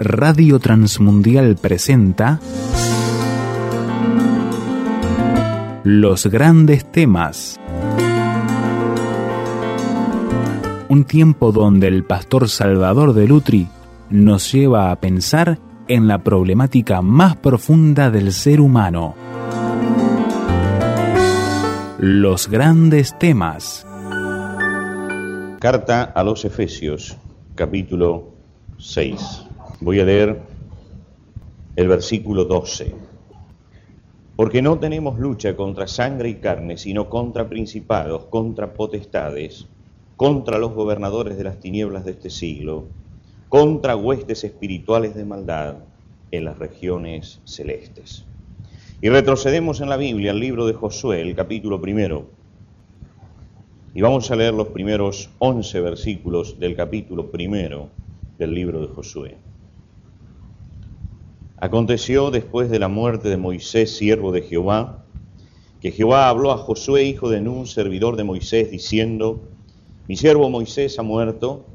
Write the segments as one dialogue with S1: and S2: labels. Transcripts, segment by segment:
S1: Radio Transmundial presenta Los grandes temas. Un tiempo donde el pastor Salvador de Lutri nos lleva a pensar en la problemática más profunda del ser humano. Los grandes temas.
S2: Carta a los Efesios, capítulo 6. Voy a leer el versículo 12. Porque no tenemos lucha contra sangre y carne, sino contra principados, contra potestades, contra los gobernadores de las tinieblas de este siglo, contra huestes espirituales de maldad en las regiones celestes. Y retrocedemos en la Biblia al libro de Josué, el capítulo primero, y vamos a leer los primeros 11 versículos del capítulo primero del libro de Josué. Aconteció después de la muerte de Moisés, siervo de Jehová, que Jehová habló a Josué, hijo de Nun, servidor de Moisés, diciendo, mi siervo Moisés ha muerto,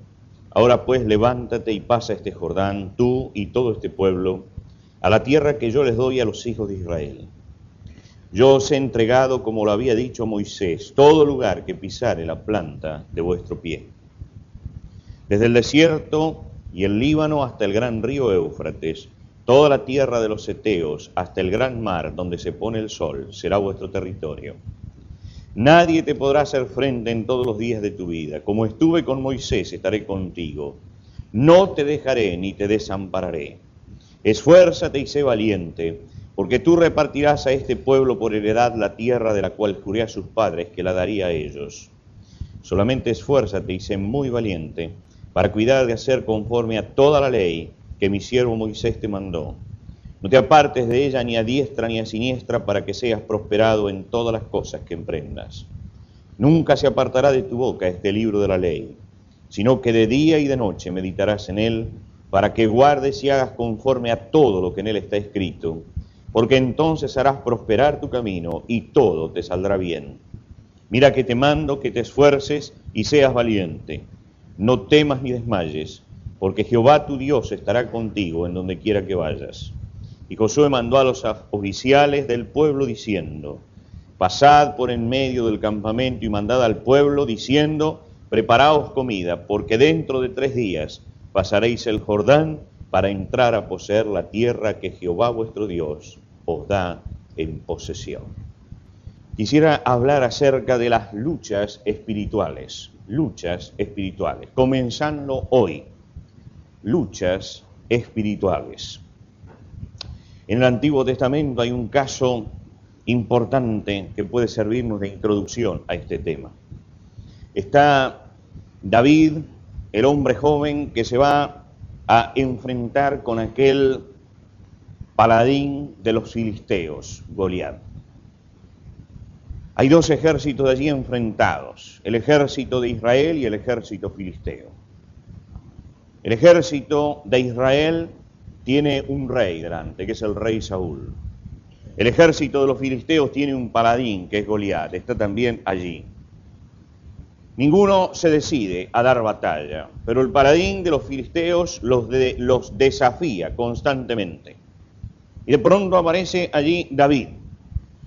S2: ahora pues levántate y pasa este Jordán, tú y todo este pueblo, a la tierra que yo les doy a los hijos de Israel. Yo os he entregado, como lo había dicho Moisés, todo lugar que pisare la planta de vuestro pie. Desde el desierto y el Líbano hasta el gran río Éufrates, Toda la tierra de los Eteos, hasta el gran mar donde se pone el sol, será vuestro territorio. Nadie te podrá hacer frente en todos los días de tu vida. Como estuve con Moisés, estaré contigo. No te dejaré ni te desampararé. Esfuérzate y sé valiente, porque tú repartirás a este pueblo por heredad la tierra de la cual juré a sus padres que la daría a ellos. Solamente esfuérzate y sé muy valiente para cuidar de hacer conforme a toda la ley que mi siervo Moisés te mandó. No te apartes de ella ni a diestra ni a siniestra para que seas prosperado en todas las cosas que emprendas. Nunca se apartará de tu boca este libro de la ley, sino que de día y de noche meditarás en él para que guardes y hagas conforme a todo lo que en él está escrito, porque entonces harás prosperar tu camino y todo te saldrá bien. Mira que te mando que te esfuerces y seas valiente. No temas ni desmayes porque Jehová tu Dios estará contigo en donde quiera que vayas. Y Josué mandó a los oficiales del pueblo diciendo, pasad por en medio del campamento y mandad al pueblo diciendo, preparaos comida, porque dentro de tres días pasaréis el Jordán para entrar a poseer la tierra que Jehová vuestro Dios os da en posesión. Quisiera hablar acerca de las luchas espirituales, luchas espirituales, comenzando hoy luchas espirituales. En el Antiguo Testamento hay un caso importante que puede servirnos de introducción a este tema. Está David, el hombre joven que se va a enfrentar con aquel paladín de los filisteos, Goliat. Hay dos ejércitos allí enfrentados, el ejército de Israel y el ejército filisteo. El ejército de Israel tiene un rey delante, que es el rey Saúl. El ejército de los filisteos tiene un paladín, que es Goliat, está también allí. Ninguno se decide a dar batalla, pero el paladín de los filisteos los, los desafía constantemente. Y de pronto aparece allí David.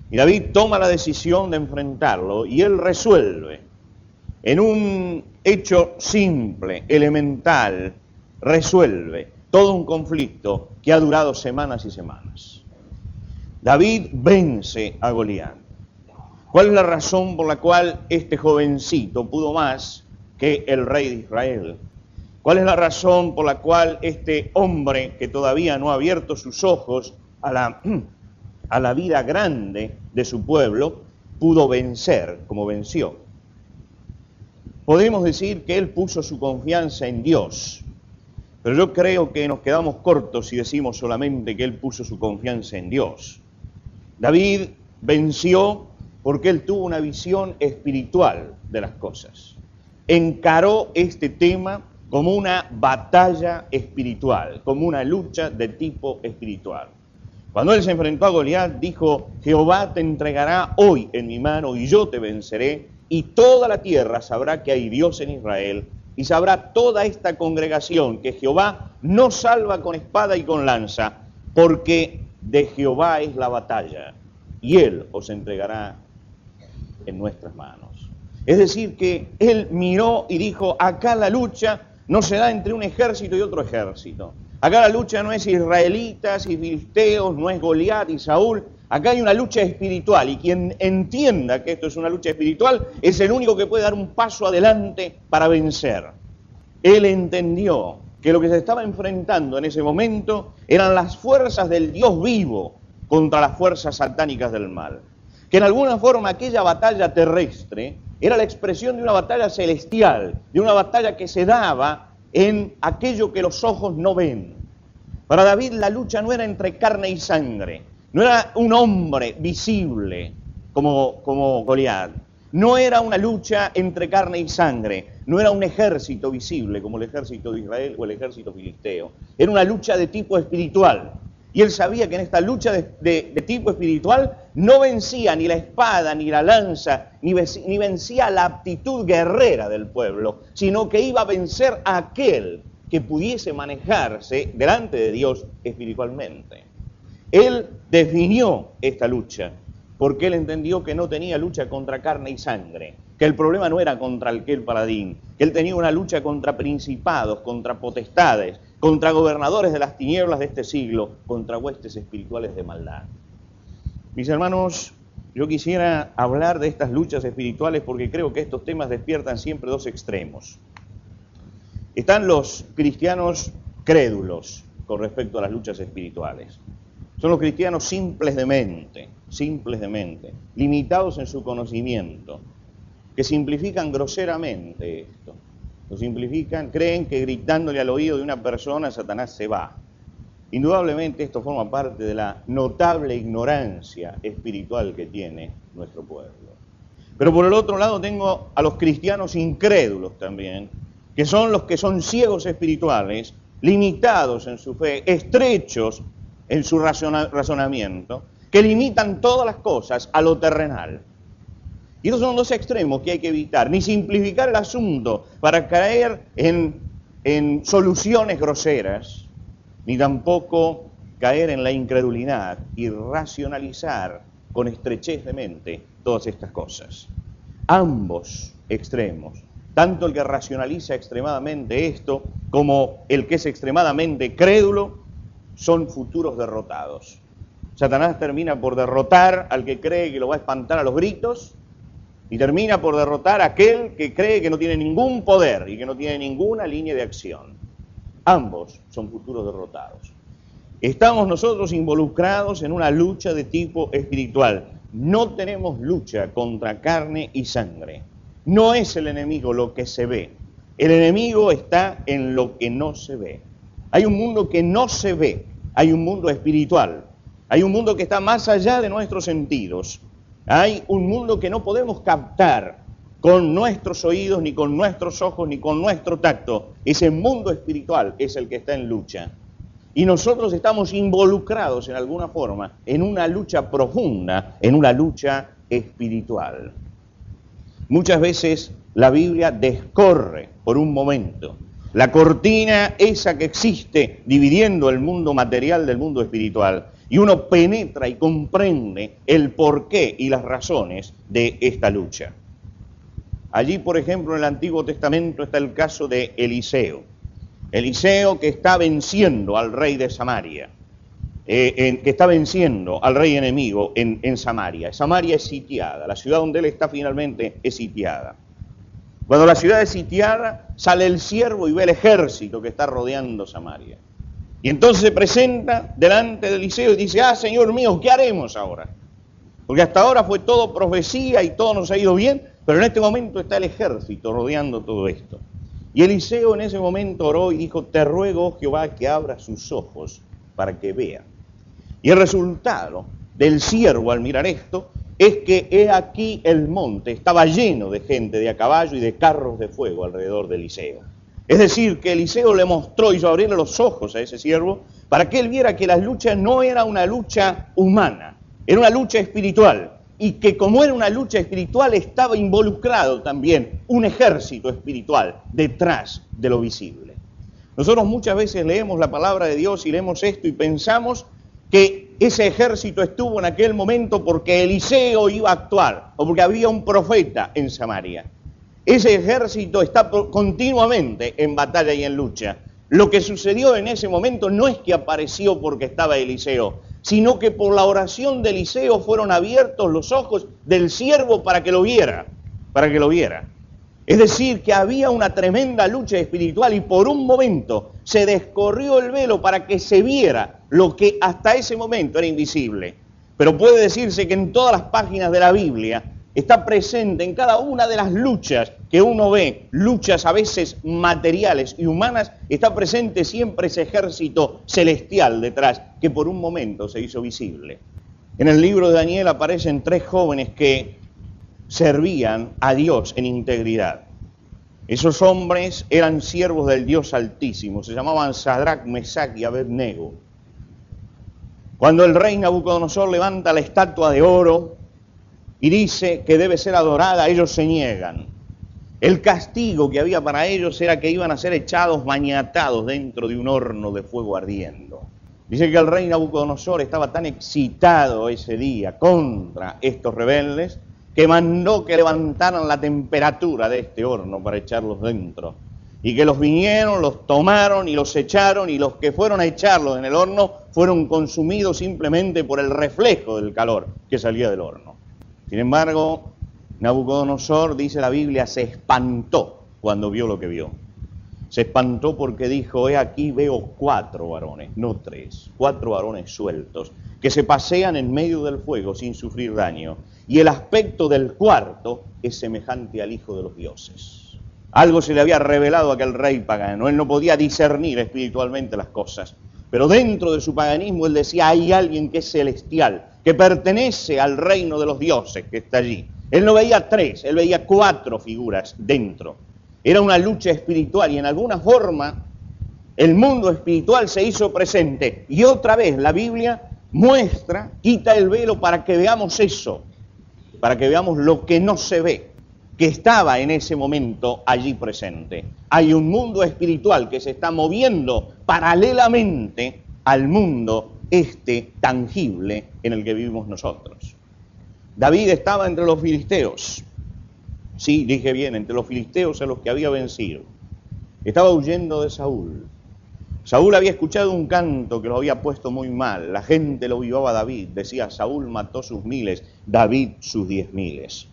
S2: Y David toma la decisión de enfrentarlo y él resuelve en un hecho simple, elemental, resuelve todo un conflicto que ha durado semanas y semanas. David vence a Goliat. ¿Cuál es la razón por la cual este jovencito pudo más que el rey de Israel? ¿Cuál es la razón por la cual este hombre que todavía no ha abierto sus ojos a la, a la vida grande de su pueblo pudo vencer como venció? Podemos decir que él puso su confianza en Dios pero yo creo que nos quedamos cortos si decimos solamente que él puso su confianza en Dios. David venció porque él tuvo una visión espiritual de las cosas. Encaró este tema como una batalla espiritual, como una lucha de tipo espiritual. Cuando él se enfrentó a Goliat, dijo, Jehová te entregará hoy en mi mano y yo te venceré, y toda la tierra sabrá que hay Dios en Israel y sabrá toda esta congregación que Jehová no salva con espada y con lanza, porque de Jehová es la batalla, y Él os entregará en nuestras manos. Es decir, que Él miró y dijo, acá la lucha no se da entre un ejército y otro ejército. Acá la lucha no es israelitas y filisteos, no es Goliat y Saúl, Acá hay una lucha espiritual y quien entienda que esto es una lucha espiritual es el único que puede dar un paso adelante para vencer. Él entendió que lo que se estaba enfrentando en ese momento eran las fuerzas del Dios vivo contra las fuerzas satánicas del mal. Que en alguna forma aquella batalla terrestre era la expresión de una batalla celestial, de una batalla que se daba en aquello que los ojos no ven. Para David la lucha no era entre carne y sangre, no era un hombre visible como, como Goliat. No era una lucha entre carne y sangre. No era un ejército visible como el ejército de Israel o el ejército filisteo. Era una lucha de tipo espiritual. Y él sabía que en esta lucha de, tipo espiritual no vencía ni la espada, ni la lanza, ni, ni vencía la aptitud guerrera del pueblo, sino que iba a vencer a aquel que pudiese manejarse delante de Dios espiritualmente. Él definió esta lucha porque él entendió que no tenía lucha contra carne y sangre, que el problema no era contra aquel paladín, que él tenía una lucha contra principados, contra potestades, contra gobernadores de las tinieblas de este siglo, contra huestes espirituales de maldad. Mis hermanos, yo quisiera hablar de estas luchas espirituales porque creo que estos temas despiertan siempre dos extremos. Están los cristianos crédulos con respecto a las luchas espirituales. Son los cristianos simples de mente, simples de mente, limitados en su conocimiento, que simplifican groseramente esto. Lo simplifican, creen que gritándole al oído de una persona Satanás se va. Indudablemente esto forma parte de la notable ignorancia espiritual que tiene nuestro pueblo. Pero por el otro lado tengo a los cristianos incrédulos también, que son los que son ciegos espirituales, limitados en su fe, estrechos en su razonamiento, que limitan todas las cosas a lo terrenal. Y esos son dos extremos que hay que evitar, ni simplificar el asunto para caer en, en soluciones groseras, ni tampoco caer en la incredulidad y racionalizar con estrechez de mente todas estas cosas. Ambos extremos, tanto el que racionaliza extremadamente esto como el que es extremadamente crédulo, son futuros derrotados. Satanás termina por derrotar al que cree que lo va a espantar a los gritos y termina por derrotar a aquel que cree que no tiene ningún poder y que no tiene ninguna línea de acción. Ambos son futuros derrotados. Estamos nosotros involucrados en una lucha de tipo espiritual. No tenemos lucha contra carne y sangre. No es el enemigo lo que se ve. El enemigo está en lo que no se ve. Hay un mundo que no se ve, hay un mundo espiritual, hay un mundo que está más allá de nuestros sentidos, hay un mundo que no podemos captar con nuestros oídos, ni con nuestros ojos, ni con nuestro tacto. Ese mundo espiritual es el que está en lucha. Y nosotros estamos involucrados en alguna forma en una lucha profunda, en una lucha espiritual. Muchas veces la Biblia descorre por un momento la cortina esa que existe dividiendo el mundo material del mundo espiritual. Y uno penetra y comprende el porqué y las razones de esta lucha. Allí, por ejemplo, en el Antiguo Testamento está el caso de Eliseo. Eliseo que está venciendo al rey de Samaria, eh, que está venciendo al rey enemigo en, en Samaria. Samaria es sitiada, la ciudad donde él está finalmente es sitiada. Cuando la ciudad es sitiada, sale el siervo y ve el ejército que está rodeando Samaria. Y entonces se presenta delante de Eliseo y dice, ah, Señor mío, ¿qué haremos ahora? Porque hasta ahora fue todo profecía y todo nos ha ido bien, pero en este momento está el ejército rodeando todo esto. Y Eliseo en ese momento oró y dijo, te ruego, Jehová, que abra sus ojos para que vea. Y el resultado del siervo al mirar esto es que he aquí el monte estaba lleno de gente de a caballo y de carros de fuego alrededor de Eliseo. Es decir, que Eliseo le mostró, hizo abrirle los ojos a ese siervo para que él viera que la lucha no era una lucha humana, era una lucha espiritual, y que como era una lucha espiritual estaba involucrado también un ejército espiritual detrás de lo visible. Nosotros muchas veces leemos la palabra de Dios y leemos esto y pensamos que ese ejército estuvo en aquel momento porque Eliseo iba a actuar o porque había un profeta en Samaria. Ese ejército está continuamente en batalla y en lucha. Lo que sucedió en ese momento no es que apareció porque estaba Eliseo, sino que por la oración de Eliseo fueron abiertos los ojos del siervo para que lo viera, para que lo viera. Es decir, que había una tremenda lucha espiritual y por un momento se descorrió el velo para que se viera lo que hasta ese momento era invisible. Pero puede decirse que en todas las páginas de la Biblia está presente en cada una de las luchas que uno ve, luchas a veces materiales y humanas, está presente siempre ese ejército celestial detrás que por un momento se hizo visible. En el libro de Daniel aparecen tres jóvenes que servían a Dios en integridad. Esos hombres eran siervos del Dios Altísimo, se llamaban Sadrach, Mesach y Abednego. Cuando el rey Nabucodonosor levanta la estatua de oro y dice que debe ser adorada, ellos se niegan. El castigo que había para ellos era que iban a ser echados mañatados dentro de un horno de fuego ardiendo. Dice que el rey Nabucodonosor estaba tan excitado ese día contra estos rebeldes que mandó que levantaran la temperatura de este horno para echarlos dentro. Y que los vinieron, los tomaron y los echaron y los que fueron a echarlos en el horno fueron consumidos simplemente por el reflejo del calor que salía del horno. Sin embargo, Nabucodonosor, dice la Biblia, se espantó cuando vio lo que vio. Se espantó porque dijo, he aquí veo cuatro varones, no tres, cuatro varones sueltos, que se pasean en medio del fuego sin sufrir daño y el aspecto del cuarto es semejante al Hijo de los dioses. Algo se le había revelado a aquel rey pagano, él no podía discernir espiritualmente las cosas, pero dentro de su paganismo él decía, hay alguien que es celestial, que pertenece al reino de los dioses que está allí. Él no veía tres, él veía cuatro figuras dentro. Era una lucha espiritual y en alguna forma el mundo espiritual se hizo presente. Y otra vez la Biblia muestra, quita el velo para que veamos eso, para que veamos lo que no se ve, que estaba en ese momento allí presente. Hay un mundo espiritual que se está moviendo paralelamente al mundo este tangible en el que vivimos nosotros. David estaba entre los filisteos. Sí, dije bien, entre los filisteos a los que había vencido. Estaba huyendo de Saúl. Saúl había escuchado un canto que lo había puesto muy mal. La gente lo vivaba a David. Decía, Saúl mató sus miles, David sus diez miles.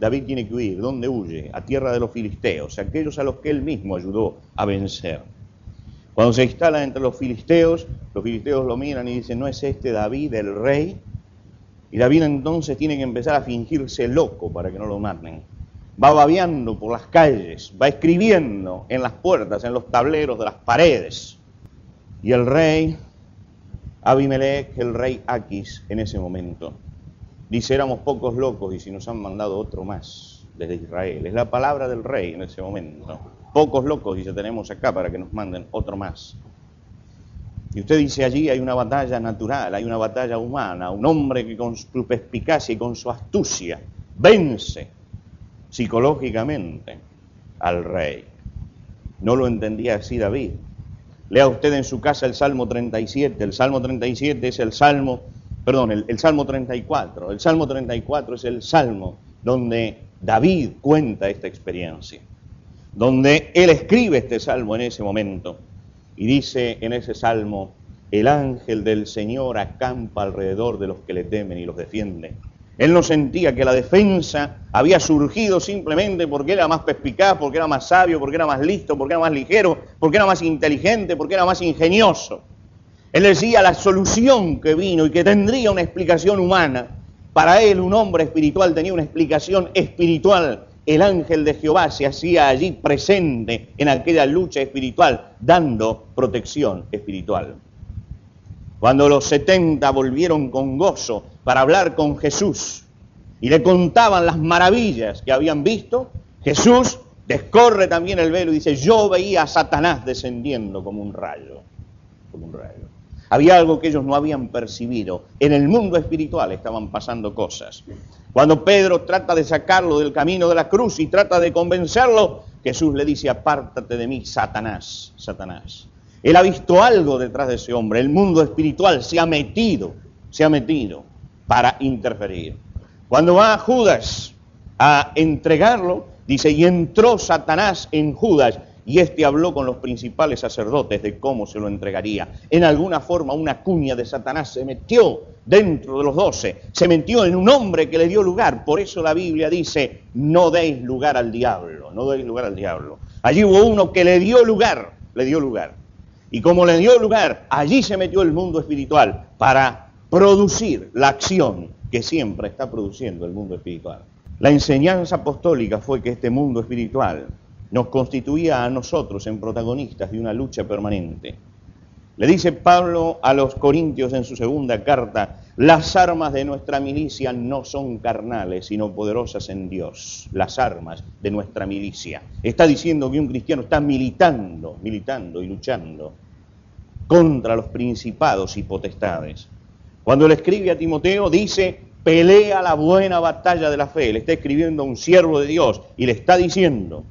S2: David tiene que huir. ¿Dónde huye? A tierra de los filisteos, aquellos a los que él mismo ayudó a vencer. Cuando se instala entre los filisteos, los filisteos lo miran y dicen, ¿no es este David el rey? Y David entonces tiene que empezar a fingirse loco para que no lo maten. Va babeando por las calles, va escribiendo en las puertas, en los tableros de las paredes y el rey Abimelech, el rey Aquis, en ese momento, dice, éramos pocos locos y si nos han mandado otro más desde Israel. Es la palabra del rey en ese momento. Pocos locos y se tenemos acá para que nos manden otro más. Y usted dice allí hay una batalla natural, hay una batalla humana, un hombre que con su perspicacia y con su astucia vence psicológicamente al rey. No lo entendía así David. Lea usted en su casa el Salmo 37. El Salmo 37 es el Salmo, perdón, el, Salmo 34. El Salmo 34 es el Salmo donde David cuenta esta experiencia, donde él escribe este Salmo en ese momento y dice en ese Salmo, el ángel del Señor acampa alrededor de los que le temen y los defiende. Él no sentía que la defensa había surgido simplemente porque era más perspicaz, porque era más sabio, porque era más listo, porque era más ligero, porque era más inteligente, porque era más ingenioso. Él decía la solución que vino y que tendría una explicación humana. Para él un hombre espiritual tenía una explicación espiritual. El ángel de Jehová se hacía allí presente en aquella lucha espiritual, dando protección espiritual. Cuando los setenta volvieron con gozo para hablar con Jesús y le contaban las maravillas que habían visto, Jesús descorre también el velo y dice, yo veía a Satanás descendiendo como un rayo, como un rayo. Había algo que ellos no habían percibido. En el mundo espiritual estaban pasando cosas. Cuando Pedro trata de sacarlo del camino de la cruz y trata de convencerlo, Jesús le dice, apártate de mí, Satanás, Satanás. Él ha visto algo detrás de ese hombre. El mundo espiritual se ha metido, se ha metido para interferir. Cuando va Judas a entregarlo, dice, y entró Satanás en Judas y éste habló con los principales sacerdotes de cómo se lo entregaría. En alguna forma una cuña de Satanás se metió dentro de los doce, se metió en un hombre que le dio lugar. Por eso la Biblia dice, no deis lugar al diablo, no deis lugar al diablo. Allí hubo uno que le dio lugar, le dio lugar. Y como le dio lugar, allí se metió el mundo espiritual para producir la acción que siempre está produciendo el mundo espiritual. La enseñanza apostólica fue que este mundo espiritual nos constituía a nosotros en protagonistas de una lucha permanente. Le dice Pablo a los Corintios en su segunda carta, las armas de nuestra milicia no son carnales, sino poderosas en Dios. Las armas de nuestra milicia. Está diciendo que un cristiano está militando, militando y luchando contra los principados y potestades. Cuando le escribe a Timoteo, dice, pelea la buena batalla de la fe. Le está escribiendo a un siervo de Dios y le está diciendo,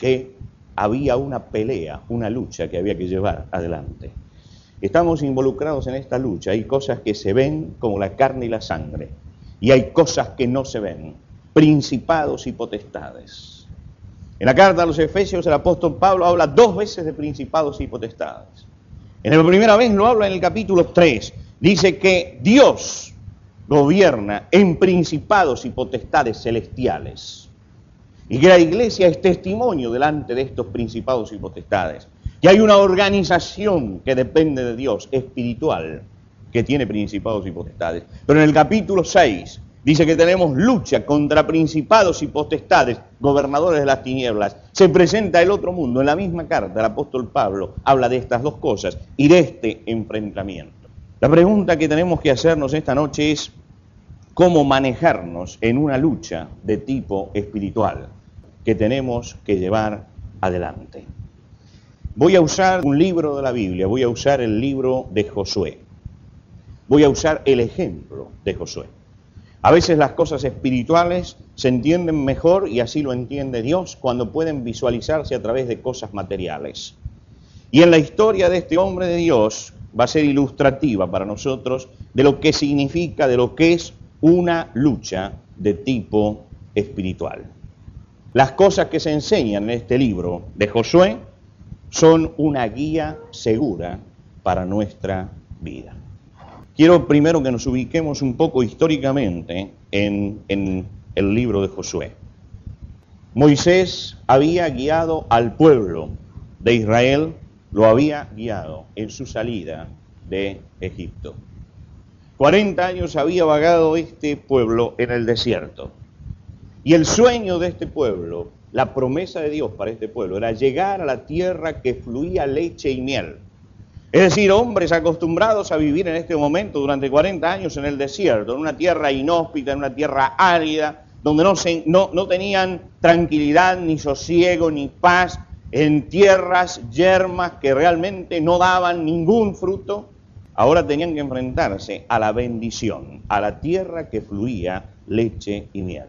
S2: que había una pelea, una lucha que había que llevar adelante. Estamos involucrados en esta lucha. Hay cosas que se ven como la carne y la sangre. Y hay cosas que no se ven. Principados y potestades. En la carta a los Efesios el apóstol Pablo habla dos veces de principados y potestades. En la primera vez lo habla en el capítulo 3. Dice que Dios gobierna en principados y potestades celestiales y que la iglesia es testimonio delante de estos principados y potestades. Que hay una organización que depende de Dios, espiritual, que tiene principados y potestades. Pero en el capítulo 6 dice que tenemos lucha contra principados y potestades, gobernadores de las tinieblas. Se presenta el otro mundo. En la misma carta el apóstol Pablo habla de estas dos cosas y de este enfrentamiento. La pregunta que tenemos que hacernos esta noche es cómo manejarnos en una lucha de tipo espiritual que tenemos que llevar adelante. Voy a usar un libro de la Biblia, voy a usar el libro de Josué. Voy a usar el ejemplo de Josué. A veces las cosas espirituales se entienden mejor, y así lo entiende Dios, cuando pueden visualizarse a través de cosas materiales. Y en la historia de este hombre de Dios va a ser ilustrativa para nosotros de lo que significa, de lo que es una lucha de tipo espiritual. Las cosas que se enseñan en este libro de Josué son una guía segura para nuestra vida. Quiero primero que nos ubiquemos un poco históricamente en, el libro de Josué. Moisés había guiado al pueblo de Israel, lo había guiado en su salida de Egipto. 40 años había vagado este pueblo en el desierto. Y el sueño de este pueblo, la promesa de Dios para este pueblo, era llegar a la tierra que fluía leche y miel. Es decir, hombres acostumbrados a vivir en este momento durante 40 años en el desierto, en una tierra inhóspita, en una tierra árida, donde no, se, no, tenían tranquilidad, ni sosiego, ni paz, en tierras yermas que realmente no daban ningún fruto, ahora tenían que enfrentarse a la bendición, a la tierra que fluía leche y miel.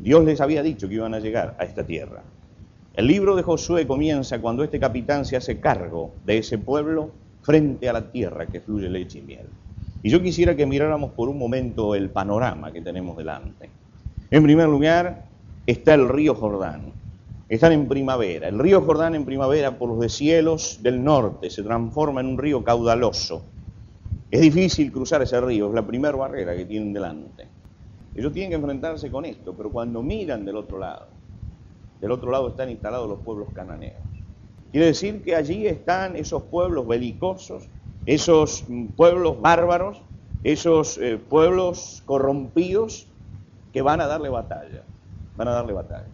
S2: Dios les había dicho que iban a llegar a esta tierra. El libro de Josué comienza cuando este capitán se hace cargo de ese pueblo frente a la tierra que fluye leche y miel. Y yo quisiera que miráramos por un momento el panorama que tenemos delante. En primer lugar está el río Jordán. Están en primavera. El río Jordán en primavera por los deshielos del norte se transforma en un río caudaloso. Es difícil cruzar ese río, es la primera barrera que tienen delante. Ellos tienen que enfrentarse con esto, pero cuando miran del otro lado, del otro lado están instalados los pueblos cananeos. Quiere decir que allí están esos pueblos belicosos, esos mm, pueblos bárbaros, esos eh, pueblos corrompidos que van a darle batalla, van a darle batalla.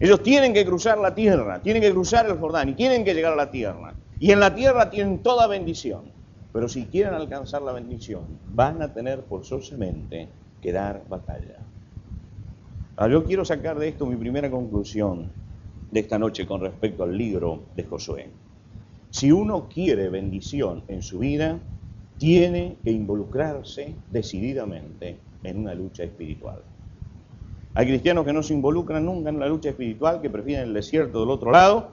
S2: Ellos tienen que cruzar la tierra, tienen que cruzar el Jordán y tienen que llegar a la tierra. Y en la tierra tienen toda bendición. Pero si quieren alcanzar la bendición, van a tener forzosamente que dar batalla. Ahora, yo quiero sacar de esto mi primera conclusión de esta noche con respecto al libro de Josué. Si uno quiere bendición en su vida, tiene que involucrarse decididamente en una lucha espiritual. Hay cristianos que no se involucran nunca en la lucha espiritual, que prefieren el desierto del otro lado,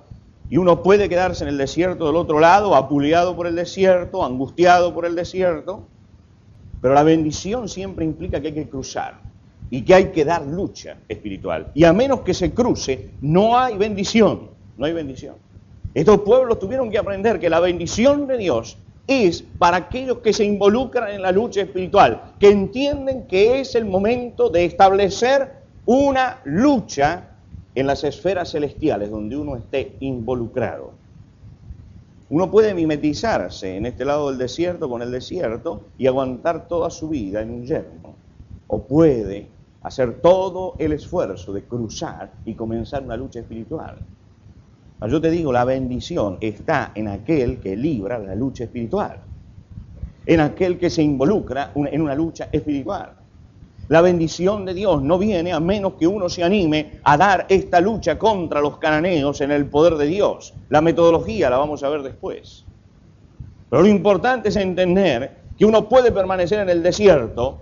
S2: y uno puede quedarse en el desierto del otro lado, apuleado por el desierto, angustiado por el desierto, pero la bendición siempre implica que hay que cruzar y que hay que dar lucha espiritual. Y a menos que se cruce, no hay bendición, no hay bendición. Estos pueblos tuvieron que aprender que la bendición de Dios es para aquellos que se involucran en la lucha espiritual, que entienden que es el momento de establecer una lucha en las esferas celestiales donde uno esté involucrado. Uno puede mimetizarse en este lado del desierto con el desierto y aguantar toda su vida en un yermo. O puede hacer todo el esfuerzo de cruzar y comenzar una lucha espiritual. Yo te digo, la bendición está en aquel que libra la lucha espiritual, en aquel que se involucra en una lucha espiritual. La bendición de Dios no viene a menos que uno se anime a dar esta lucha contra los cananeos en el poder de Dios. La metodología la vamos a ver después. Pero lo importante es entender que uno puede permanecer en el desierto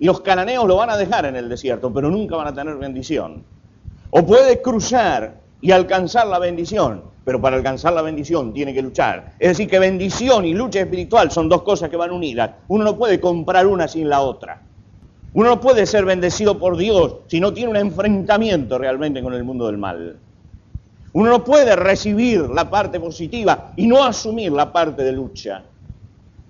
S2: y los cananeos lo van a dejar en el desierto, pero nunca van a tener bendición. O puede cruzar y alcanzar la bendición, pero para alcanzar la bendición tiene que luchar. Es decir, que bendición y lucha espiritual son dos cosas que van unidas. Uno no puede comprar una sin la otra. Uno no puede ser bendecido por Dios si no tiene un enfrentamiento realmente con el mundo del mal. Uno no puede recibir la parte positiva y no asumir la parte de lucha.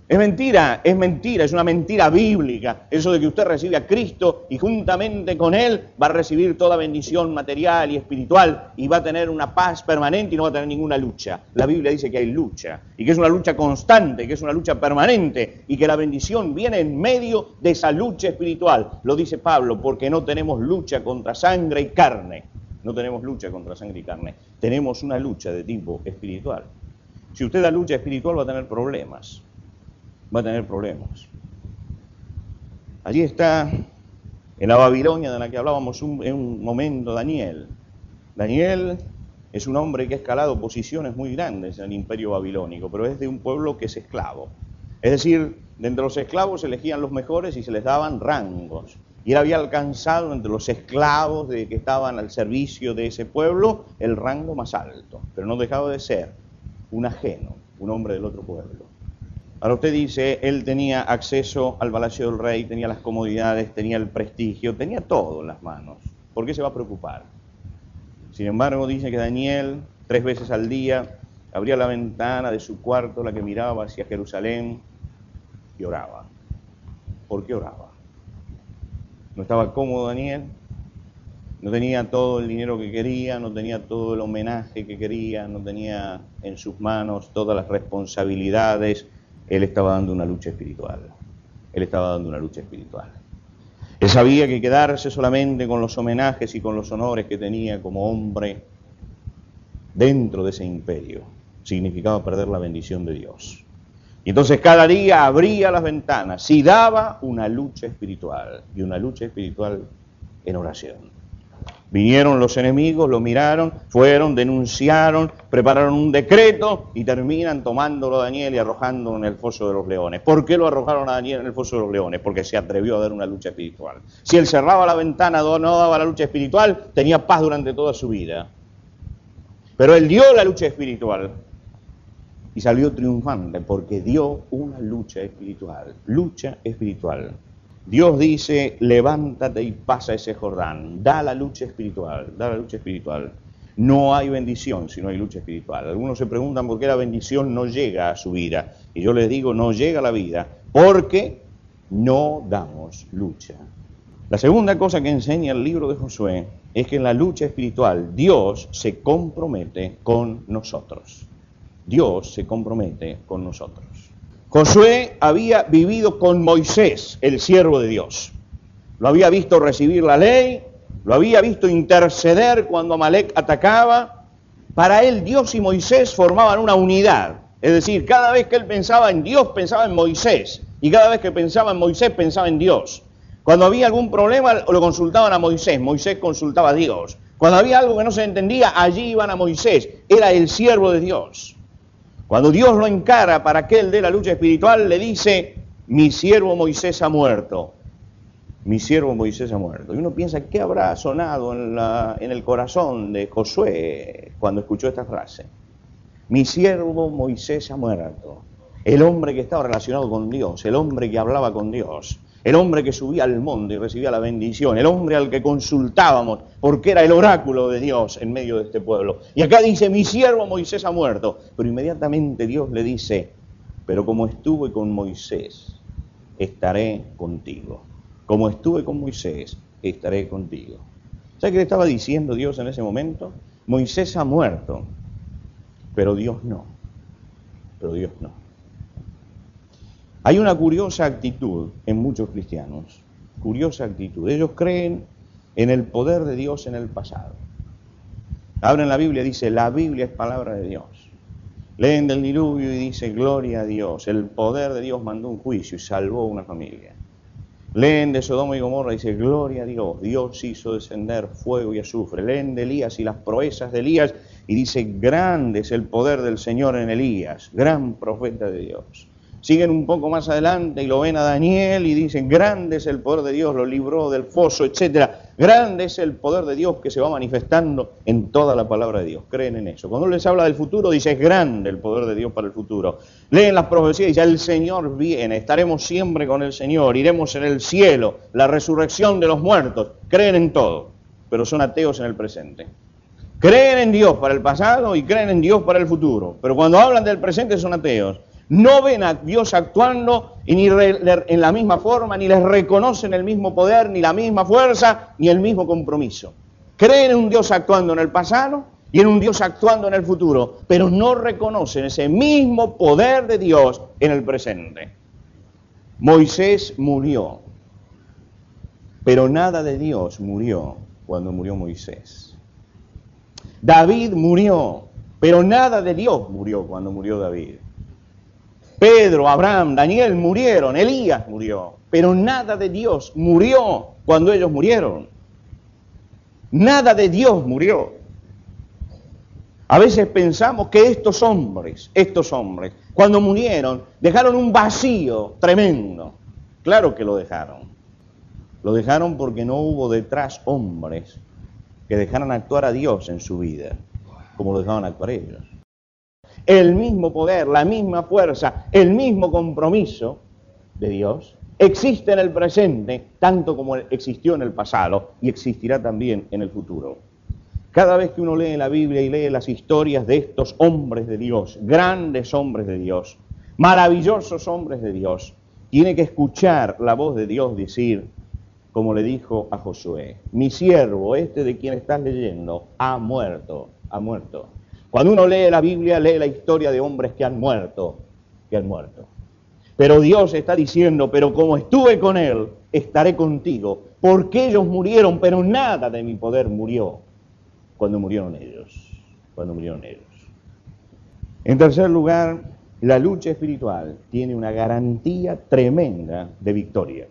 S2: Es mentira, es mentira, es una mentira bíblica. Eso de que usted recibe a Cristo y juntamente con Él va a recibir toda bendición material y espiritual y va a tener una paz permanente y no va a tener ninguna lucha. La Biblia dice que hay lucha y que es una lucha constante, que es una lucha permanente y que la bendición viene en medio de esa lucha espiritual. Lo dice Pablo, porque no tenemos lucha contra sangre y carne. No tenemos lucha contra sangre y carne. Tenemos una lucha de tipo espiritual. Si usted da lucha espiritual va a tener problemas va a tener problemas. Allí está, en la Babilonia de la que hablábamos en un momento, Daniel. Daniel es un hombre que ha escalado posiciones muy grandes en el imperio babilónico, pero es de un pueblo que es esclavo. Es decir, de entre los esclavos se elegían los mejores y se les daban rangos. Y él había alcanzado entre los esclavos de que estaban al servicio de ese pueblo el rango más alto, pero no dejaba de ser un ajeno, un hombre del otro pueblo. Ahora usted dice, él tenía acceso al palacio del rey, tenía las comodidades, tenía el prestigio, tenía todo en las manos. ¿Por qué se va a preocupar? Sin embargo, dice que Daniel, tres veces al día, abría la ventana de su cuarto, la que miraba hacia Jerusalén, y oraba. ¿Por qué oraba? ¿No estaba cómodo Daniel? No tenía todo el dinero que quería, no tenía todo el homenaje que quería, no tenía en sus manos todas las responsabilidades él estaba dando una lucha espiritual. Él estaba dando una lucha espiritual. Él sabía que quedarse solamente con los homenajes y con los honores que tenía como hombre dentro de ese imperio significaba perder la bendición de Dios. Y entonces cada día abría las ventanas y daba una lucha espiritual y una lucha espiritual en oración. Vinieron los enemigos, lo miraron, fueron, denunciaron, prepararon un decreto y terminan tomándolo a Daniel y arrojándolo en el foso de los leones. ¿Por qué lo arrojaron a Daniel en el foso de los leones? Porque se atrevió a dar una lucha espiritual. Si él cerraba la ventana, no daba la lucha espiritual, tenía paz durante toda su vida. Pero él dio la lucha espiritual y salió triunfante porque dio una lucha espiritual. Lucha espiritual. Dios dice, levántate y pasa ese Jordán, da la lucha espiritual, da la lucha espiritual. No hay bendición si no hay lucha espiritual. Algunos se preguntan por qué la bendición no llega a su vida. Y yo les digo, no llega a la vida porque no damos lucha. La segunda cosa que enseña el libro de Josué es que en la lucha espiritual Dios se compromete con nosotros. Dios se compromete con nosotros. Josué había vivido con Moisés, el siervo de Dios. Lo había visto recibir la ley, lo había visto interceder cuando Amalek atacaba. Para él Dios y Moisés formaban una unidad. Es decir, cada vez que él pensaba en Dios, pensaba en Moisés. Y cada vez que pensaba en Moisés, pensaba en Dios. Cuando había algún problema, lo consultaban a Moisés. Moisés consultaba a Dios. Cuando había algo que no se entendía, allí iban a Moisés. Era el siervo de Dios. Cuando Dios lo encara para que él dé la lucha espiritual, le dice, mi siervo Moisés ha muerto. Mi siervo Moisés ha muerto. Y uno piensa, ¿qué habrá sonado en, en el corazón de Josué cuando escuchó esta frase? Mi siervo Moisés ha muerto. El hombre que estaba relacionado con Dios, el hombre que hablaba con Dios, el hombre que subía al monte y recibía la bendición, el hombre al que consultábamos, porque era el oráculo de Dios en medio de este pueblo. Y acá dice, mi siervo Moisés ha muerto. Pero inmediatamente Dios le dice, pero como estuve con Moisés, estaré contigo. Como estuve con Moisés, estaré contigo. ¿Sabe qué le estaba diciendo Dios en ese momento? Moisés ha muerto, pero Dios no. Pero Dios no. Hay una curiosa actitud en muchos cristianos, curiosa actitud. Ellos creen en el poder de Dios en el pasado. Abren la Biblia, dice, la Biblia es palabra de Dios. Leen del diluvio y dice, gloria a Dios, el poder de Dios mandó un juicio y salvó una familia. Leen de Sodoma y Gomorra y dice, gloria a Dios, Dios hizo descender fuego y azufre. Leen de Elías y las proezas de Elías y dice, grande es el poder del Señor en Elías, gran profeta de Dios. Siguen un poco más adelante y lo ven a Daniel y dicen, grande es el poder de Dios, lo libró del foso, etc. Grande es el poder de Dios que se va manifestando en toda la palabra de Dios. Creen en eso. Cuando les habla del futuro, dice, es grande el poder de Dios para el futuro. Leen las profecías y dice, el Señor viene, estaremos siempre con el Señor, iremos en el cielo, la resurrección de los muertos. Creen en todo, pero son ateos en el presente. Creen en Dios para el pasado y creen en Dios para el futuro. Pero cuando hablan del presente son ateos no ven a Dios actuando y ni en la misma forma, ni les reconocen el mismo poder, ni la misma fuerza, ni el mismo compromiso. Creen en un Dios actuando en el pasado y en un Dios actuando en el futuro, pero no reconocen ese mismo poder de Dios en el presente. Moisés murió, pero nada de Dios murió cuando murió Moisés. David murió, pero nada de Dios murió cuando murió David. Pedro, Abraham, Daniel murieron, Elías murió, pero nada de Dios murió cuando ellos murieron. Nada de Dios murió. A veces pensamos que estos hombres, estos hombres, cuando murieron, dejaron un vacío tremendo. Claro que lo dejaron. Lo dejaron porque no hubo detrás hombres que dejaran actuar a Dios en su vida, como lo dejaban actuar ellos el mismo poder, la misma fuerza, el mismo compromiso de Dios existe en el presente tanto como existió en el pasado y existirá también en el futuro. Cada vez que uno lee la Biblia y lee las historias de estos hombres de Dios, grandes hombres de Dios, maravillosos hombres de Dios, tiene que escuchar la voz de Dios decir, como le dijo a Josué, mi siervo, este de quien estás leyendo, ha muerto, ha muerto. Cuando uno lee la Biblia, lee la historia de hombres que han muerto, que han muerto. Pero Dios está diciendo, pero como estuve con Él, estaré contigo, porque ellos murieron, pero nada de mi poder murió cuando murieron ellos, cuando murieron ellos. En tercer lugar, la lucha espiritual tiene una garantía tremenda de victoria.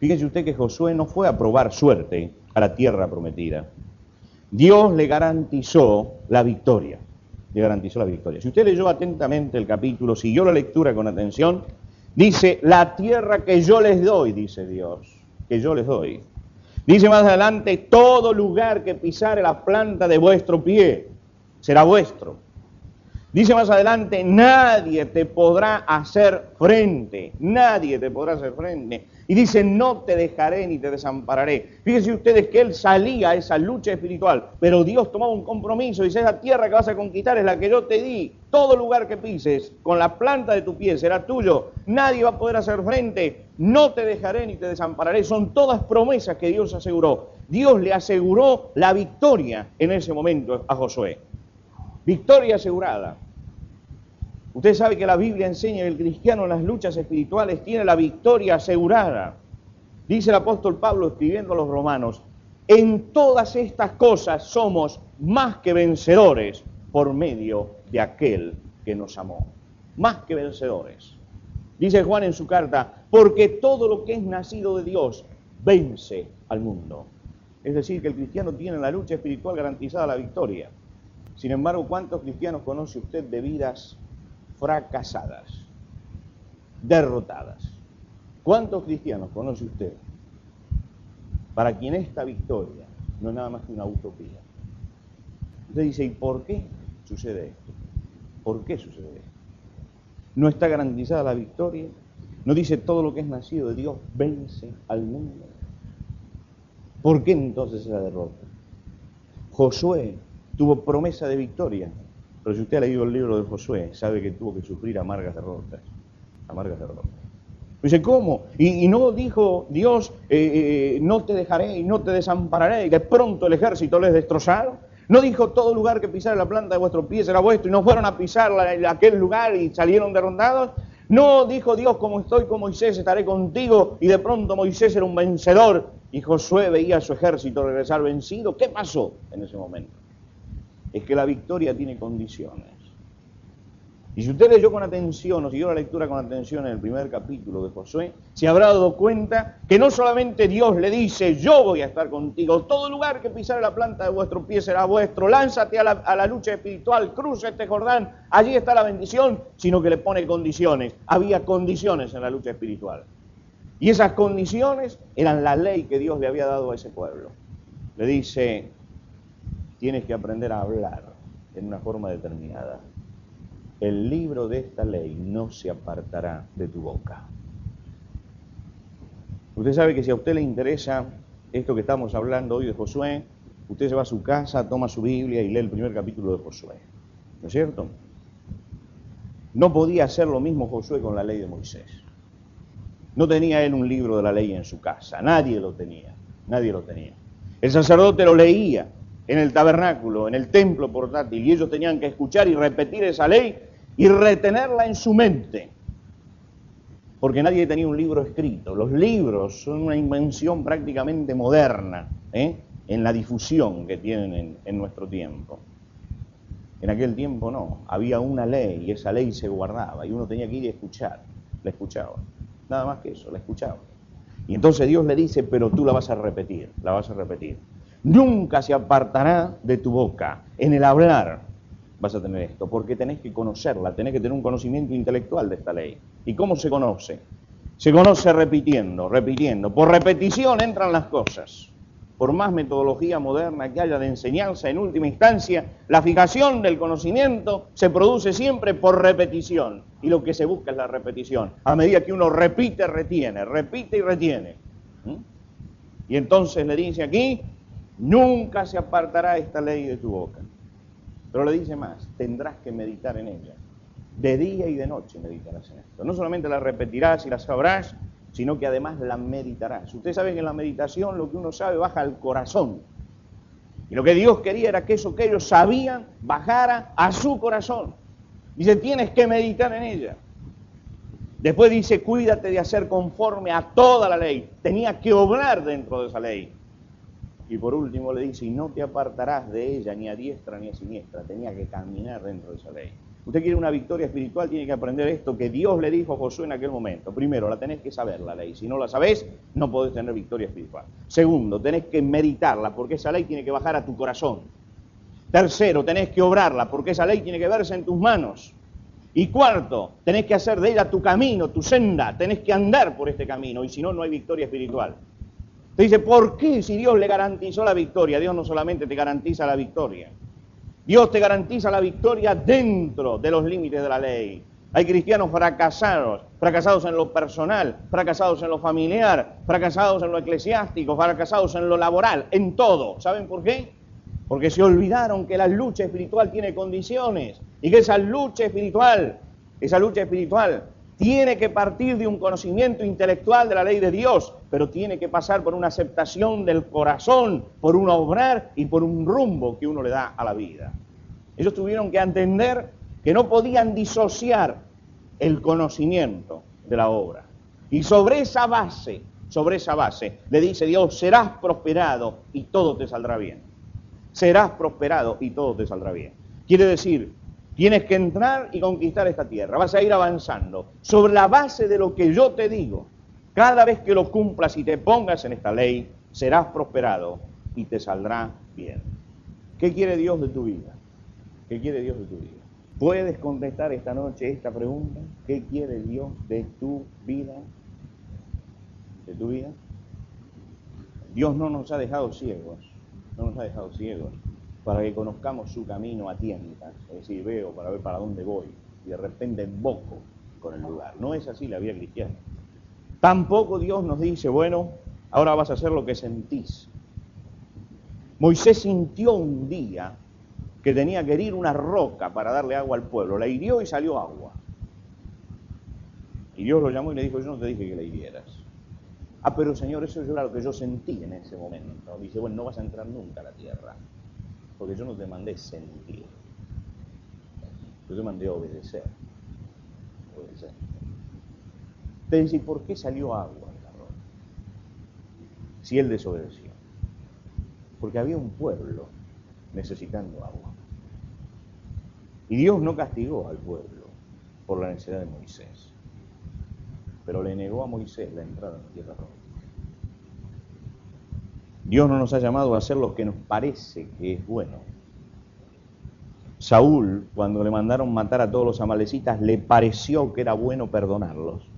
S2: Fíjese usted que Josué no fue a probar suerte a la tierra prometida. Dios le garantizó la victoria. Le garantizó la victoria. Si usted leyó atentamente el capítulo, siguió la lectura con atención, dice, la tierra que yo les doy, dice Dios, que yo les doy. Dice más adelante, todo lugar que pisare la planta de vuestro pie será vuestro. Dice más adelante, nadie te podrá hacer frente, nadie te podrá hacer frente. Y dice, no te dejaré ni te desampararé. Fíjense ustedes que él salía a esa lucha espiritual, pero Dios tomaba un compromiso, dice, esa tierra que vas a conquistar es la que yo te di. Todo lugar que pises, con la planta de tu pie, será tuyo. Nadie va a poder hacer frente. No te dejaré ni te desampararé. Son todas promesas que Dios aseguró. Dios le aseguró la victoria en ese momento a Josué. Victoria asegurada. Usted sabe que la Biblia enseña que el cristiano en las luchas espirituales tiene la victoria asegurada. Dice el apóstol Pablo escribiendo a los romanos, en todas estas cosas somos más que vencedores por medio de aquel que nos amó. Más que vencedores. Dice Juan en su carta, porque todo lo que es nacido de Dios vence al mundo. Es decir, que el cristiano tiene en la lucha espiritual garantizada la victoria. Sin embargo, ¿cuántos cristianos conoce usted de vidas fracasadas, derrotadas? ¿Cuántos cristianos conoce usted para quien esta victoria no es nada más que una utopía? Usted dice, ¿y por qué sucede esto? ¿Por qué sucede esto? ¿No está garantizada la victoria? ¿No dice todo lo que es nacido de Dios vence al mundo? ¿Por qué entonces esa derrota? Josué tuvo promesa de victoria, pero si usted ha leído el libro de Josué, sabe que tuvo que sufrir amargas derrotas. Amargas derrotas. Dice, ¿cómo? Y, no dijo Dios, eh, eh, no te dejaré y no te desampararé, y de pronto el ejército les destrozaron. No dijo todo lugar que pisara la planta de vuestro pie será vuestro, y no fueron a pisar aquel lugar y salieron derrotados. No dijo Dios, como estoy con Moisés, estaré contigo, y de pronto Moisés era un vencedor, y Josué veía a su ejército regresar vencido. ¿Qué pasó en ese momento? Es que la victoria tiene condiciones. Y si usted leyó con atención o siguió la lectura con atención en el primer capítulo de Josué, se habrá dado cuenta que no solamente Dios le dice, yo voy a estar contigo, todo lugar que pisare la planta de vuestro pie será vuestro, lánzate a la, lucha espiritual, cruza este Jordán, allí está la bendición, sino que le pone condiciones. Había condiciones en la lucha espiritual. Y esas condiciones eran la ley que Dios le había dado a ese pueblo. Le dice, tienes que aprender a hablar en una forma determinada el libro de esta ley no se apartará de tu boca. Usted sabe que si a usted le interesa esto que estamos hablando hoy de Josué, usted se va a su casa, toma su Biblia y lee el primer capítulo de Josué. ¿No es cierto? No podía hacer lo mismo Josué con la ley de Moisés. No tenía él un libro de la ley en su casa, nadie lo tenía, nadie lo tenía. El sacerdote lo leía, en el tabernáculo, en el templo portátil, y ellos tenían que escuchar y repetir esa ley y retenerla en su mente. Porque nadie tenía un libro escrito. Los libros son una invención prácticamente moderna ¿eh? en la difusión que tienen en, nuestro tiempo. En aquel tiempo no, había una ley y esa ley se guardaba y uno tenía que ir a escuchar, la escuchaba. Nada más que eso, la escuchaba. Y entonces Dios le dice, pero tú la vas a repetir, la vas a repetir nunca se apartará de tu boca. En el hablar vas a tener esto, porque tenés que conocerla, tenés que tener un conocimiento intelectual de esta ley. ¿Y cómo se conoce? Se conoce repitiendo, repitiendo. Por repetición entran las cosas. Por más metodología moderna que haya de enseñanza, en última instancia, la fijación del conocimiento se produce siempre por repetición. Y lo que se busca es la repetición. A medida que uno repite, retiene, repite y retiene. ¿Mm? Y entonces le dice aquí, Nunca se apartará esta ley de tu boca. Pero le dice más, tendrás que meditar en ella. De día y de noche meditarás en esto. No solamente la repetirás y la sabrás, sino que además la meditarás. Usted sabe que en la meditación lo que uno sabe baja al corazón. Y lo que Dios quería era que eso que ellos sabían bajara a su corazón. Dice, tienes que meditar en ella. Después dice, cuídate de hacer conforme a toda la ley. Tenía que obrar dentro de esa ley. Y por último le dice, y no te apartarás de ella ni a diestra ni a siniestra, tenía que caminar dentro de esa ley. Usted quiere una victoria espiritual, tiene que aprender esto que Dios le dijo a Josué en aquel momento. Primero, la tenés que saber la ley. Si no la sabés, no podés tener victoria espiritual. Segundo, tenés que meditarla, porque esa ley tiene que bajar a tu corazón. Tercero, tenés que obrarla, porque esa ley tiene que verse en tus manos. Y cuarto, tenés que hacer de ella tu camino, tu senda, tenés que andar por este camino, y si no, no hay victoria espiritual. Te dice, ¿por qué si Dios le garantizó la victoria? Dios no solamente te garantiza la victoria, Dios te garantiza la victoria dentro de los límites de la ley. Hay cristianos fracasados, fracasados en lo personal, fracasados en lo familiar, fracasados en lo eclesiástico, fracasados en lo laboral, en todo. ¿Saben por qué? Porque se olvidaron que la lucha espiritual tiene condiciones y que esa lucha espiritual, esa lucha espiritual tiene que partir de un conocimiento intelectual de la ley de Dios, pero tiene que pasar por una aceptación del corazón, por un obrar y por un rumbo que uno le da a la vida. Ellos tuvieron que entender que no podían disociar el conocimiento de la obra. Y sobre esa base, sobre esa base, le dice Dios, serás prosperado y todo te saldrá bien. Serás prosperado y todo te saldrá bien. Quiere decir, Tienes que entrar y conquistar esta tierra. Vas a ir avanzando sobre la base de lo que yo te digo. Cada vez que lo cumplas y te pongas en esta ley, serás prosperado y te saldrá bien. ¿Qué quiere Dios de tu vida? ¿Qué quiere Dios de tu vida? ¿Puedes contestar esta noche esta pregunta? ¿Qué quiere Dios de tu vida? ¿De tu vida? Dios no nos ha dejado ciegos, no nos ha dejado ciegos para que conozcamos su camino a tientas, es decir, veo para ver para dónde voy y de repente invoco con el lugar. No es así la vida cristiana. Tampoco Dios nos dice, bueno, ahora vas a hacer lo que sentís. Moisés sintió un día que tenía que herir una roca para darle agua al pueblo. La hirió y salió agua. Y Dios lo llamó y le dijo, yo no te dije que la hirieras. Ah, pero Señor, eso era lo que yo sentí en ese momento. Dice, bueno, no vas a entrar nunca a la tierra, porque yo no te mandé sentir. Yo te mandé obedecer. Obedecer. Te dice, ¿por qué salió agua de la roca? Si él desobedeció. Porque había un pueblo necesitando agua. Y Dios no castigó al pueblo por la necesidad de Moisés, pero le negó a Moisés la entrada en la tierra roja. Dios no nos ha llamado a hacer lo que nos parece que es bueno. Saúl, cuando le mandaron matar a todos los amalecitas, le pareció que era bueno perdonarlos.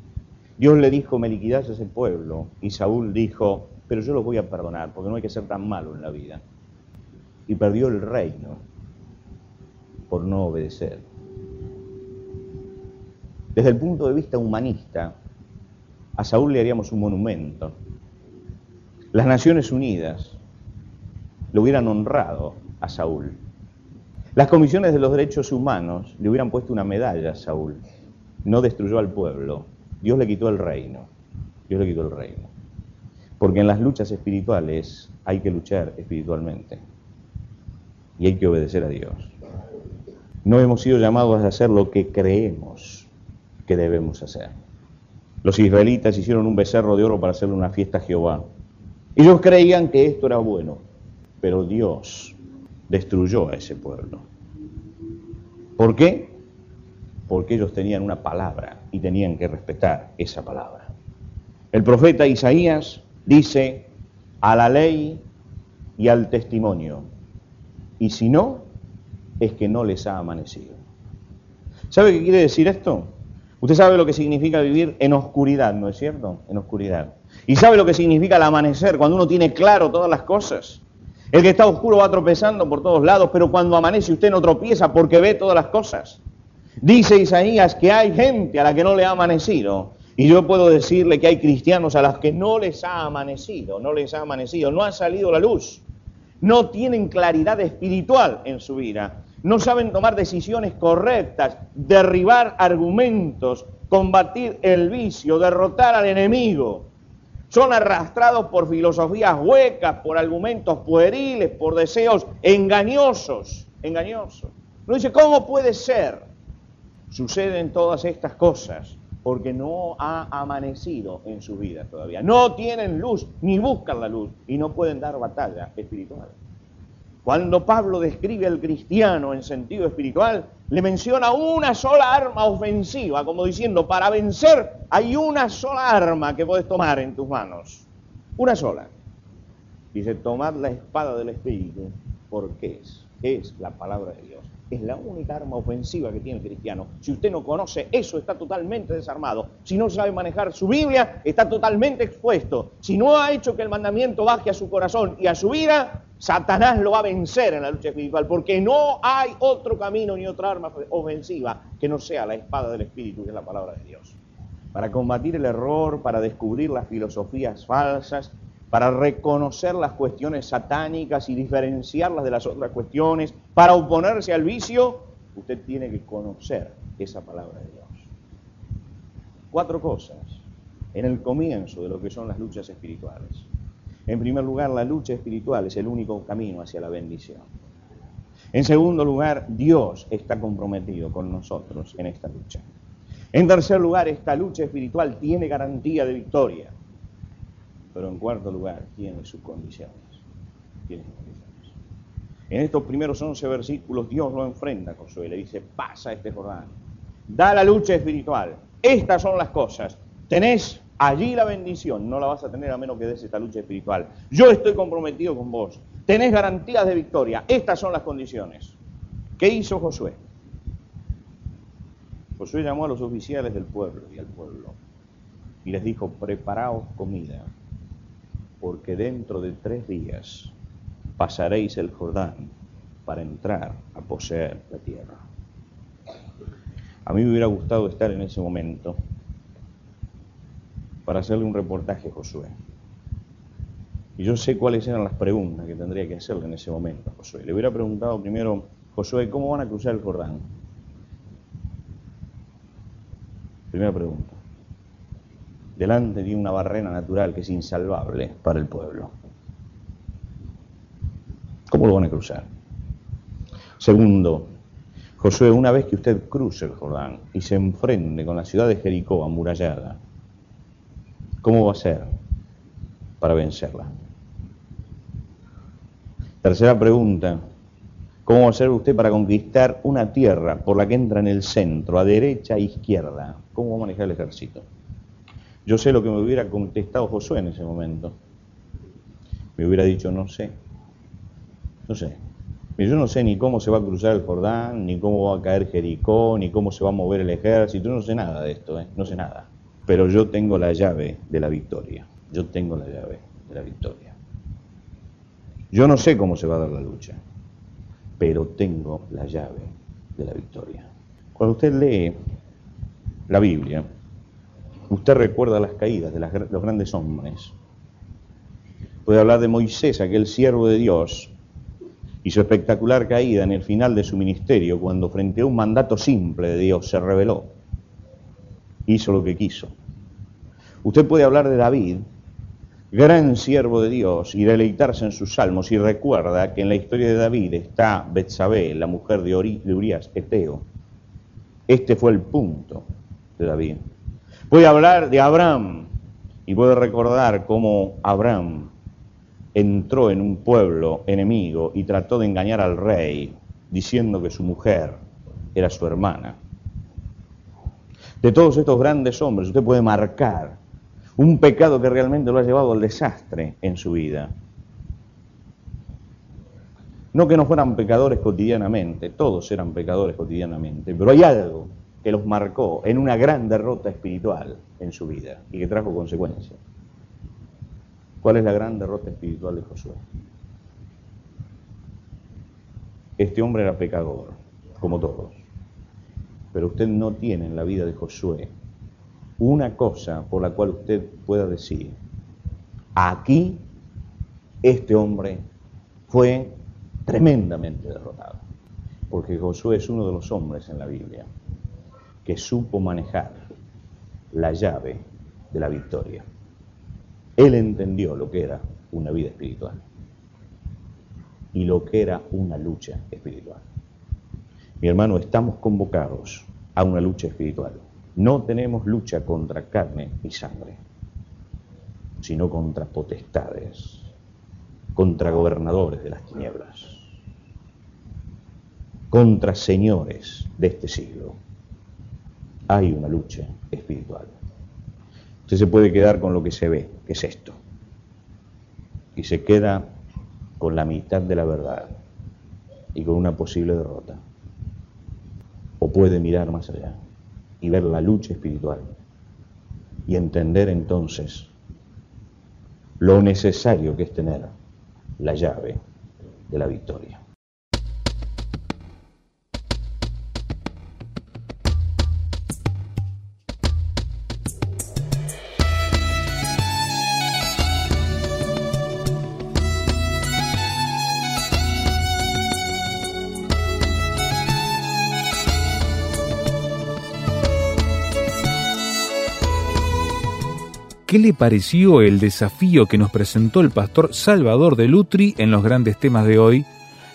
S2: Dios le dijo, me liquidas ese pueblo. Y Saúl dijo, pero yo los voy a perdonar, porque no hay que ser tan malo en la vida y perdió el reino por no obedecer. Desde el punto de vista humanista, a Saúl le haríamos un monumento. Las Naciones Unidas le hubieran honrado a Saúl. Las comisiones de los derechos humanos le hubieran puesto una medalla a Saúl. No destruyó al pueblo. Dios le quitó el reino. Dios le quitó el reino. Porque en las luchas espirituales hay que luchar espiritualmente y hay que obedecer a Dios. No hemos sido llamados a hacer lo que creemos que debemos hacer. Los israelitas hicieron un becerro de oro para hacerle una fiesta a Jehová. Ellos creían que esto era bueno, pero Dios destruyó a ese pueblo. ¿Por qué? Porque ellos tenían una palabra y tenían que respetar esa palabra. El profeta Isaías dice a la ley y al testimonio y si no, es que no les ha amanecido. ¿Sabe qué quiere decir esto? Usted sabe lo que significa vivir en oscuridad, ¿no es cierto? En oscuridad. Y sabe lo que significa el amanecer, cuando uno tiene claro todas las cosas. El que está oscuro va tropezando por todos lados, pero cuando amanece usted no tropieza porque ve todas las cosas. Dice Isaías que hay gente a la que no le ha amanecido. Y yo puedo decirle que hay cristianos a los que no les ha amanecido, no les ha amanecido, no ha salido la luz no tienen claridad espiritual en su vida, no saben tomar decisiones correctas, derribar argumentos, combatir el vicio, derrotar al enemigo. Son arrastrados por filosofías huecas, por argumentos pueriles, por deseos engañosos, engañosos. No dice, ¿cómo puede ser? Suceden todas estas cosas porque no ha amanecido en su vida todavía. No tienen luz, ni buscan la luz, y no pueden dar batalla espiritual. Cuando Pablo describe al cristiano en sentido espiritual, le menciona una sola arma ofensiva, como diciendo, para vencer hay una sola arma que puedes tomar en tus manos. Una sola. Dice, tomad la espada del Espíritu, porque es, es la palabra de Dios es la única arma ofensiva que tiene el cristiano. Si usted no conoce eso, está totalmente desarmado. Si no sabe manejar su Biblia, está totalmente expuesto. Si no ha hecho que el mandamiento baje a su corazón y a su vida, Satanás lo va a vencer en la lucha espiritual, porque no hay otro camino ni otra arma ofensiva que no sea la espada del Espíritu, que es la palabra de Dios. Para combatir el error, para descubrir las filosofías falsas, para reconocer las cuestiones satánicas y diferenciarlas de las otras cuestiones, para oponerse al vicio, usted tiene que conocer esa palabra de Dios. Cuatro cosas en el comienzo de lo que son las luchas espirituales. En primer lugar, la lucha espiritual es el único camino hacia la bendición. En segundo lugar, Dios está comprometido con nosotros en esta lucha. En tercer lugar, esta lucha espiritual tiene garantía de victoria. Pero en cuarto lugar, tiene sus condiciones. Tiene sus condiciones. En estos primeros 11 versículos, Dios lo enfrenta a Josué. Le dice: Pasa este Jordán. Da la lucha espiritual. Estas son las cosas. Tenés allí la bendición. No la vas a tener a menos que des esta lucha espiritual. Yo estoy comprometido con vos. Tenés garantías de victoria. Estas son las condiciones. ¿Qué hizo Josué? Josué llamó a los oficiales del pueblo y al pueblo y les dijo, preparaos comida, porque dentro de tres días pasaréis el Jordán para entrar a poseer la tierra. A mí me hubiera gustado estar en ese momento para hacerle un reportaje a Josué. Y yo sé cuáles eran las preguntas que tendría que hacerle en ese momento a Josué. Le hubiera preguntado primero, Josué, ¿cómo van a cruzar el Jordán? Primera pregunta. Delante de una barrera natural que es insalvable para el pueblo. ¿Cómo lo van a cruzar? Segundo, Josué, una vez que usted cruce el Jordán y se enfrente con la ciudad de Jericó amurallada, ¿cómo va a ser para vencerla? Tercera pregunta, ¿cómo va a ser usted para conquistar una tierra por la que entra en el centro, a derecha e izquierda? ¿Cómo va a manejar el ejército? Yo sé lo que me hubiera contestado Josué en ese momento. Me hubiera dicho, no sé, no sé. Yo no sé ni cómo se va a cruzar el Jordán, ni cómo va a caer Jericó, ni cómo se va a mover el ejército. no sé nada de esto, ¿eh? no sé nada. Pero yo tengo la llave de la victoria. Yo tengo la llave de la victoria. Yo no sé cómo se va a dar la lucha, pero tengo la llave de la victoria. Cuando usted lee la Biblia, usted recuerda las caídas de los grandes hombres. Puede hablar de Moisés, aquel siervo de Dios, y su espectacular caída en el final de su ministerio, cuando frente a un mandato simple de Dios se rebeló, hizo lo que quiso. Usted puede hablar de David, gran siervo de Dios, y deleitarse en sus salmos, y recuerda que en la historia de David está Betsabé, la mujer de, Urias, Eteo. Este fue el punto de David. Puede hablar de Abraham, y puede recordar cómo Abraham entró en un pueblo enemigo y trató de engañar al rey diciendo que su mujer era su hermana. De todos estos grandes hombres usted puede marcar un pecado que realmente lo ha llevado al desastre en su vida. No que no fueran pecadores cotidianamente, todos eran pecadores cotidianamente, pero hay algo que los marcó en una gran derrota espiritual en su vida y que trajo consecuencias. ¿Cuál es la gran derrota espiritual de Josué? Este hombre era pecador, como todos. Pero usted no tiene en la vida de Josué una cosa por la cual usted pueda decir, aquí este hombre fue tremendamente derrotado. Porque Josué es uno de los hombres en la Biblia que supo manejar la llave de la victoria. Él entendió lo que era una vida espiritual y lo que era una lucha espiritual. Mi hermano, estamos convocados a una lucha espiritual. No tenemos lucha contra carne y sangre, sino contra potestades, contra gobernadores de las tinieblas, contra señores de este siglo. Hay una lucha espiritual. Usted se puede quedar con lo que se ve, que es esto. Y se queda con la mitad de la verdad y con una posible derrota. O puede mirar más allá y ver la lucha espiritual y entender entonces lo necesario que es tener la llave de la victoria.
S1: ¿Qué le pareció el desafío que nos presentó el pastor Salvador de Lutri en los grandes temas de hoy?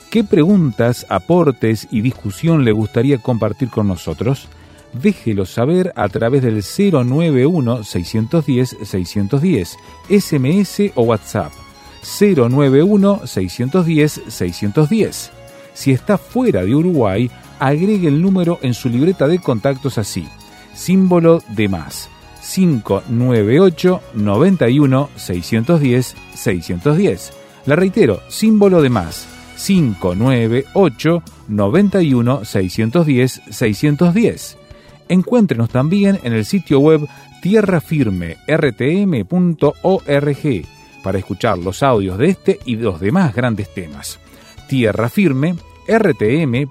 S1: ¿Qué preguntas, aportes y discusión le gustaría compartir con nosotros? Déjelo saber a través del 091-610-610, SMS o WhatsApp. 091-610-610. Si está fuera de Uruguay, agregue el número en su libreta de contactos así, símbolo de más 598 91 610 610. La reitero, símbolo de más 598 91 610 610. Encuéntrenos también en el sitio web tierrafirmertm.org para escuchar los audios de este y los demás grandes temas. Tierra Firme, rtm.org.